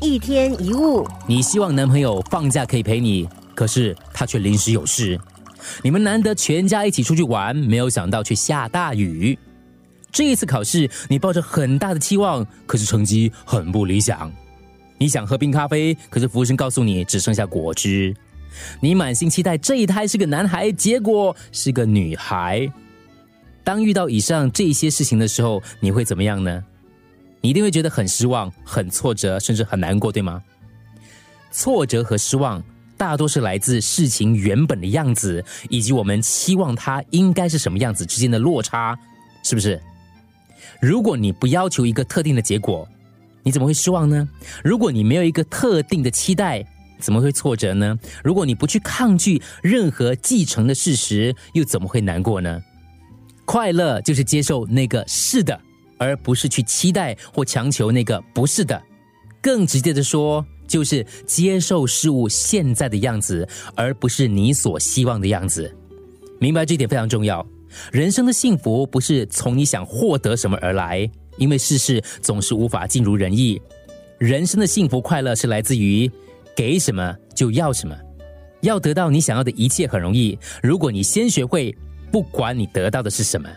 一天一物，你希望男朋友放假可以陪你，可是他却临时有事。你们难得全家一起出去玩，没有想到却下大雨。这一次考试，你抱着很大的期望，可是成绩很不理想。你想喝冰咖啡，可是服务生告诉你只剩下果汁。你满心期待这一胎是个男孩，结果是个女孩。当遇到以上这些事情的时候，你会怎么样呢？你一定会觉得很失望、很挫折，甚至很难过，对吗？挫折和失望大多是来自事情原本的样子，以及我们期望它应该是什么样子之间的落差，是不是？如果你不要求一个特定的结果，你怎么会失望呢？如果你没有一个特定的期待，怎么会挫折呢？如果你不去抗拒任何继承的事实，又怎么会难过呢？快乐就是接受那个是的。而不是去期待或强求那个不是的，更直接的说，就是接受事物现在的样子，而不是你所希望的样子。明白这点非常重要。人生的幸福不是从你想获得什么而来，因为世事总是无法尽如人意。人生的幸福快乐是来自于给什么就要什么，要得到你想要的一切很容易。如果你先学会，不管你得到的是什么。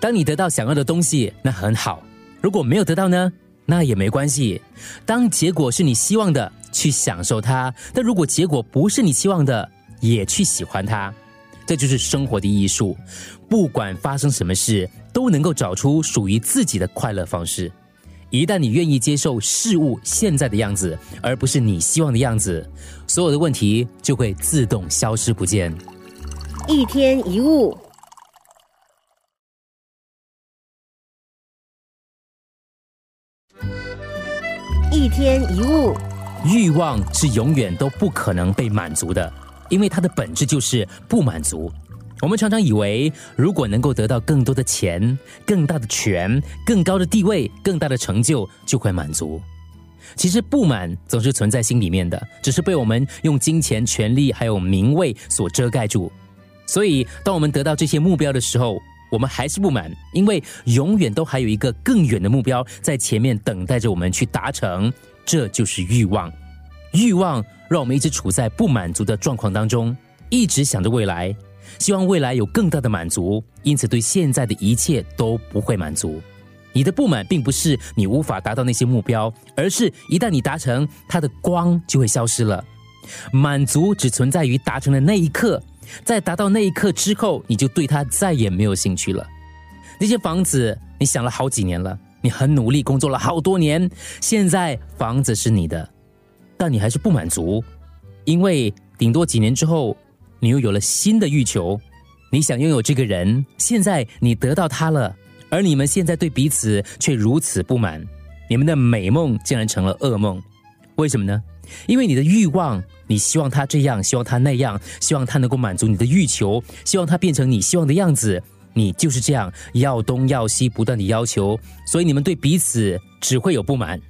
当你得到想要的东西，那很好；如果没有得到呢，那也没关系。当结果是你希望的，去享受它；但如果结果不是你期望的，也去喜欢它。这就是生活的艺术。不管发生什么事，都能够找出属于自己的快乐方式。一旦你愿意接受事物现在的样子，而不是你希望的样子，所有的问题就会自动消失不见。一天一物。一天一物，欲望是永远都不可能被满足的，因为它的本质就是不满足。我们常常以为，如果能够得到更多的钱、更大的权、更高的地位、更大的成就，就会满足。其实不满总是存在心里面的，只是被我们用金钱、权力还有名位所遮盖住。所以，当我们得到这些目标的时候，我们还是不满，因为永远都还有一个更远的目标在前面等待着我们去达成。这就是欲望，欲望让我们一直处在不满足的状况当中，一直想着未来，希望未来有更大的满足，因此对现在的一切都不会满足。你的不满并不是你无法达到那些目标，而是一旦你达成，它的光就会消失了。满足只存在于达成的那一刻。在达到那一刻之后，你就对他再也没有兴趣了。那些房子，你想了好几年了，你很努力工作了好多年，现在房子是你的，但你还是不满足，因为顶多几年之后，你又有了新的欲求。你想拥有这个人，现在你得到他了，而你们现在对彼此却如此不满，你们的美梦竟然成了噩梦。为什么呢？因为你的欲望。你希望他这样，希望他那样，希望他能够满足你的欲求，希望他变成你希望的样子。你就是这样要东要西，不断的要求，所以你们对彼此只会有不满。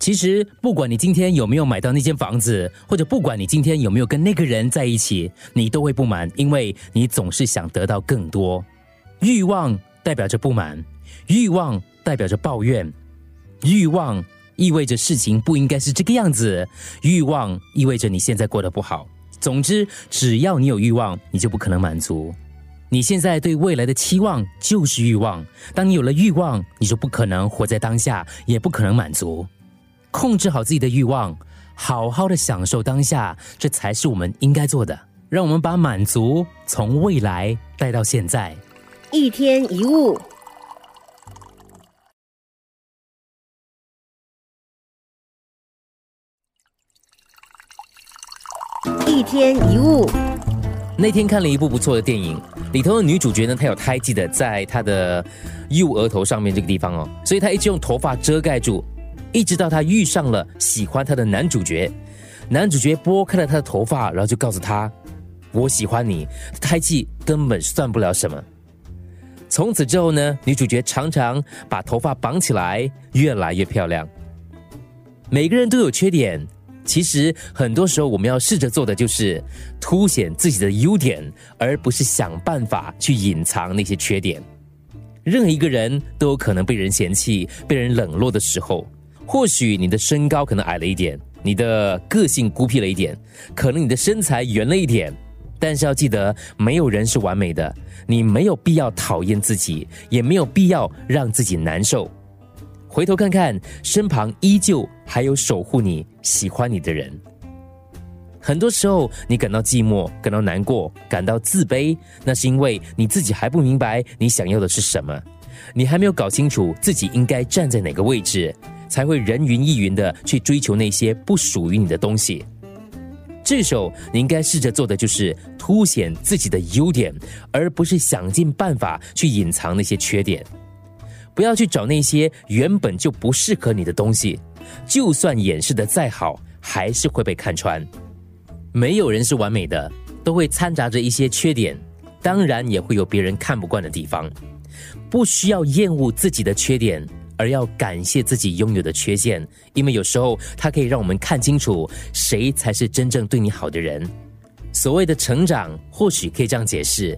其实，不管你今天有没有买到那间房子，或者不管你今天有没有跟那个人在一起，你都会不满，因为你总是想得到更多。欲望代表着不满，欲望代表着抱怨，欲望。意味着事情不应该是这个样子，欲望意味着你现在过得不好。总之，只要你有欲望，你就不可能满足。你现在对未来的期望就是欲望。当你有了欲望，你就不可能活在当下，也不可能满足。控制好自己的欲望，好好的享受当下，这才是我们应该做的。让我们把满足从未来带到现在。一天一物。一天一物。那天看了一部不错的电影，里头的女主角呢，她有胎记的在她的右额头上面这个地方哦，所以她一直用头发遮盖住，一直到她遇上了喜欢她的男主角。男主角拨开了她的头发，然后就告诉她：“我喜欢你。”胎记根本算不了什么。从此之后呢，女主角常常把头发绑起来，越来越漂亮。每个人都有缺点。其实很多时候，我们要试着做的就是凸显自己的优点，而不是想办法去隐藏那些缺点。任何一个人都有可能被人嫌弃、被人冷落的时候，或许你的身高可能矮了一点，你的个性孤僻了一点，可能你的身材圆了一点，但是要记得，没有人是完美的，你没有必要讨厌自己，也没有必要让自己难受。回头看看，身旁依旧还有守护你、喜欢你的人。很多时候，你感到寂寞、感到难过、感到自卑，那是因为你自己还不明白你想要的是什么，你还没有搞清楚自己应该站在哪个位置，才会人云亦云的去追求那些不属于你的东西。这时候，你应该试着做的就是凸显自己的优点，而不是想尽办法去隐藏那些缺点。不要去找那些原本就不适合你的东西，就算掩饰的再好，还是会被看穿。没有人是完美的，都会掺杂着一些缺点，当然也会有别人看不惯的地方。不需要厌恶自己的缺点，而要感谢自己拥有的缺陷，因为有时候它可以让我们看清楚谁才是真正对你好的人。所谓的成长，或许可以这样解释：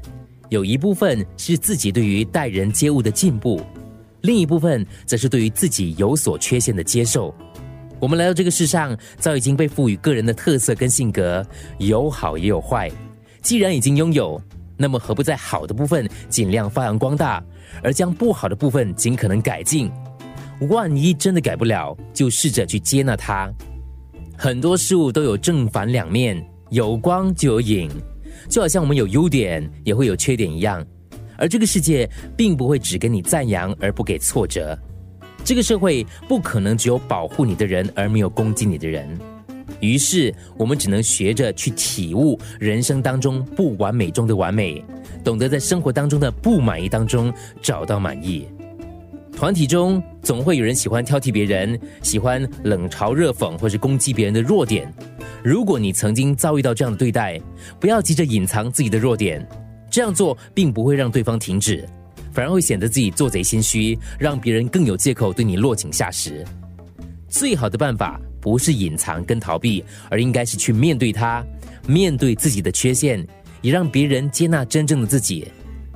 有一部分是自己对于待人接物的进步。另一部分则是对于自己有所缺陷的接受。我们来到这个世上，早已经被赋予个人的特色跟性格，有好也有坏。既然已经拥有，那么何不在好的部分尽量发扬光大，而将不好的部分尽可能改进？万一真的改不了，就试着去接纳它。很多事物都有正反两面，有光就有影，就好像我们有优点也会有缺点一样。而这个世界并不会只给你赞扬而不给挫折，这个社会不可能只有保护你的人而没有攻击你的人。于是我们只能学着去体悟人生当中不完美中的完美，懂得在生活当中的不满意当中找到满意。团体中总会有人喜欢挑剔别人，喜欢冷嘲热讽或是攻击别人的弱点。如果你曾经遭遇到这样的对待，不要急着隐藏自己的弱点。这样做并不会让对方停止，反而会显得自己做贼心虚，让别人更有借口对你落井下石。最好的办法不是隐藏跟逃避，而应该是去面对它，面对自己的缺陷，也让别人接纳真正的自己。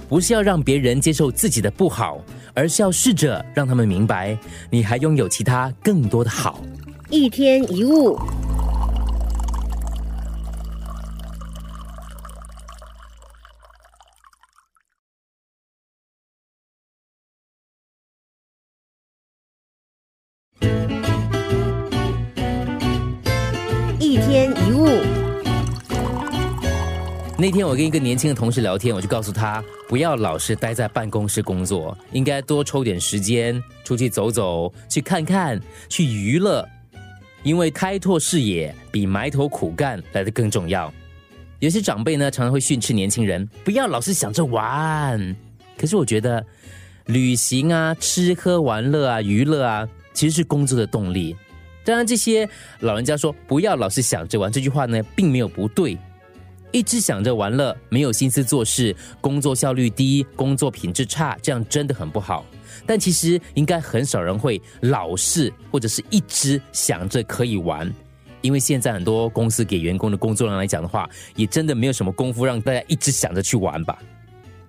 不是要让别人接受自己的不好，而是要试着让他们明白，你还拥有其他更多的好。一天一物。一天一物那天我跟一个年轻的同事聊天，我就告诉他，不要老是待在办公室工作，应该多抽点时间出去走走，去看看，去娱乐，因为开拓视野比埋头苦干来的更重要。有些长辈呢，常常会训斥年轻人，不要老是想着玩。可是我觉得，旅行啊、吃喝玩乐啊、娱乐啊，其实是工作的动力。当然，这些老人家说不要老是想着玩这句话呢，并没有不对。一直想着玩乐，没有心思做事，工作效率低，工作品质差，这样真的很不好。但其实应该很少人会老是或者是一直想着可以玩，因为现在很多公司给员工的工作量来讲的话，也真的没有什么功夫让大家一直想着去玩吧。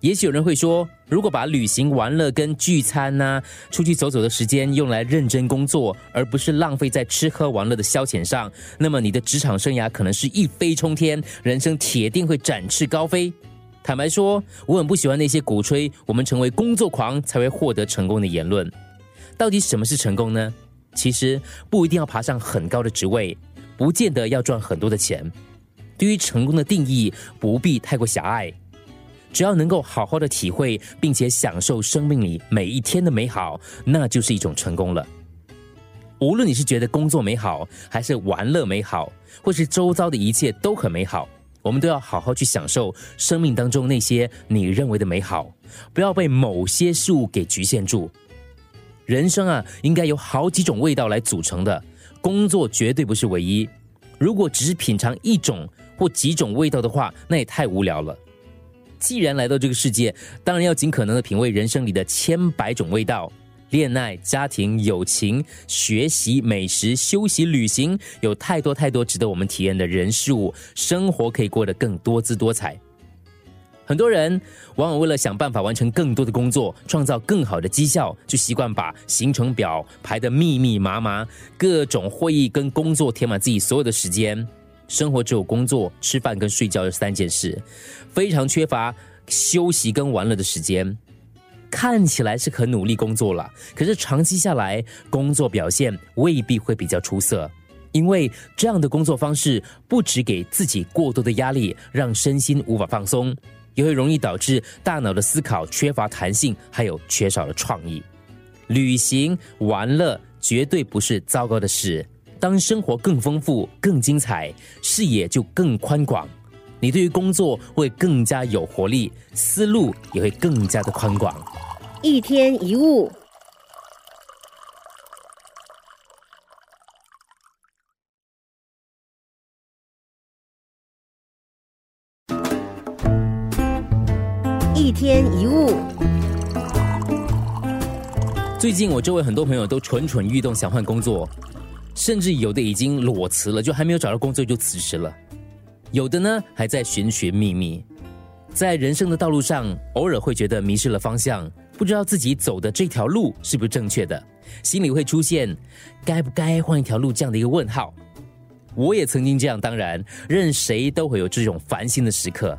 也许有人会说，如果把旅行、玩乐跟聚餐呐、出去走走的时间用来认真工作，而不是浪费在吃喝玩乐的消遣上，那么你的职场生涯可能是一飞冲天，人生铁定会展翅高飞。坦白说，我很不喜欢那些鼓吹我们成为工作狂才会获得成功的言论。到底什么是成功呢？其实不一定要爬上很高的职位，不见得要赚很多的钱。对于成功的定义，不必太过狭隘。只要能够好好的体会，并且享受生命里每一天的美好，那就是一种成功了。无论你是觉得工作美好，还是玩乐美好，或是周遭的一切都很美好，我们都要好好去享受生命当中那些你认为的美好，不要被某些事物给局限住。人生啊，应该有好几种味道来组成的，工作绝对不是唯一。如果只是品尝一种或几种味道的话，那也太无聊了。既然来到这个世界，当然要尽可能的品味人生里的千百种味道：恋爱、家庭、友情、学习、美食、休息、旅行，有太多太多值得我们体验的人事物，生活可以过得更多姿多彩。很多人往往为了想办法完成更多的工作，创造更好的绩效，就习惯把行程表排得密密麻麻，各种会议跟工作填满自己所有的时间。生活只有工作、吃饭跟睡觉这三件事，非常缺乏休息跟玩乐的时间。看起来是很努力工作了，可是长期下来，工作表现未必会比较出色，因为这样的工作方式不只给自己过多的压力，让身心无法放松，也会容易导致大脑的思考缺乏弹性，还有缺少了创意。旅行玩乐绝对不是糟糕的事，当生活更丰富、更精彩，视野就更宽广，你对于工作会更加有活力，思路也会更加的宽广。一天一物，一天一物。最近我周围很多朋友都蠢蠢欲动，想换工作，甚至有的已经裸辞了，就还没有找到工作就辞职了。有的呢还在寻寻觅觅，在人生的道路上，偶尔会觉得迷失了方向。不知道自己走的这条路是不是正确的，心里会出现该不该换一条路这样的一个问号。我也曾经这样，当然，任谁都会有这种烦心的时刻。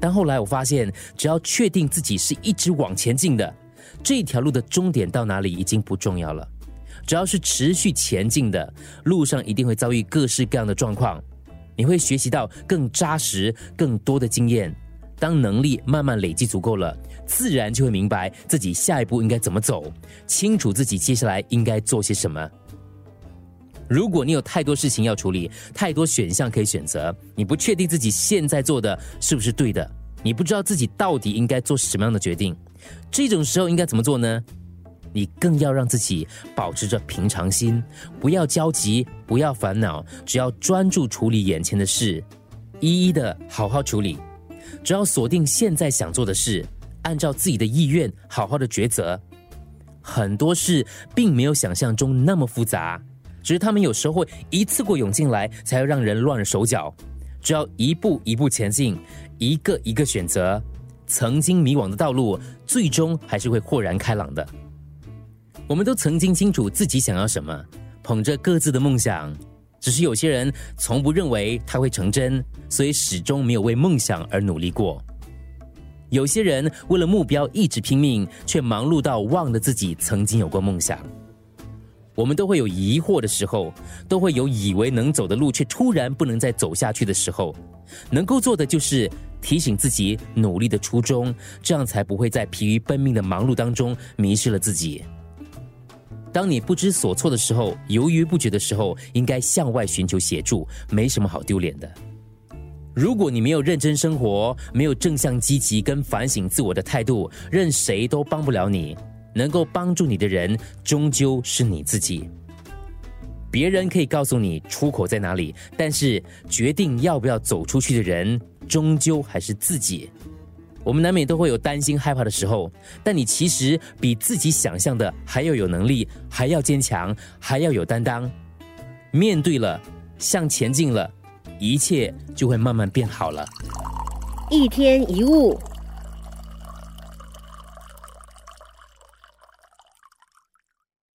但后来我发现，只要确定自己是一直往前进的，这条路的终点到哪里已经不重要了。只要是持续前进的，路上一定会遭遇各式各样的状况，你会学习到更扎实、更多的经验。当能力慢慢累积足够了。自然就会明白自己下一步应该怎么走，清楚自己接下来应该做些什么。如果你有太多事情要处理，太多选项可以选择，你不确定自己现在做的是不是对的，你不知道自己到底应该做什么样的决定，这种时候应该怎么做呢？你更要让自己保持着平常心，不要焦急，不要烦恼，只要专注处理眼前的事，一一的好好处理，只要锁定现在想做的事。按照自己的意愿好好的抉择，很多事并没有想象中那么复杂，只是他们有时候会一次过涌进来，才会让人乱了手脚。只要一步一步前进，一个一个选择，曾经迷惘的道路，最终还是会豁然开朗的。我们都曾经清楚自己想要什么，捧着各自的梦想，只是有些人从不认为它会成真，所以始终没有为梦想而努力过。有些人为了目标一直拼命，却忙碌到忘了自己曾经有过梦想。我们都会有疑惑的时候，都会有以为能走的路，却突然不能再走下去的时候。能够做的就是提醒自己努力的初衷，这样才不会在疲于奔命的忙碌当中迷失了自己。当你不知所措的时候，犹豫不决的时候，应该向外寻求协助，没什么好丢脸的。如果你没有认真生活，没有正向积极跟反省自我的态度，任谁都帮不了你。能够帮助你的人，终究是你自己。别人可以告诉你出口在哪里，但是决定要不要走出去的人，终究还是自己。我们难免都会有担心、害怕的时候，但你其实比自己想象的还要有能力，还要坚强，还要有担当。面对了，向前进了。一切就会慢慢变好了。一天一物。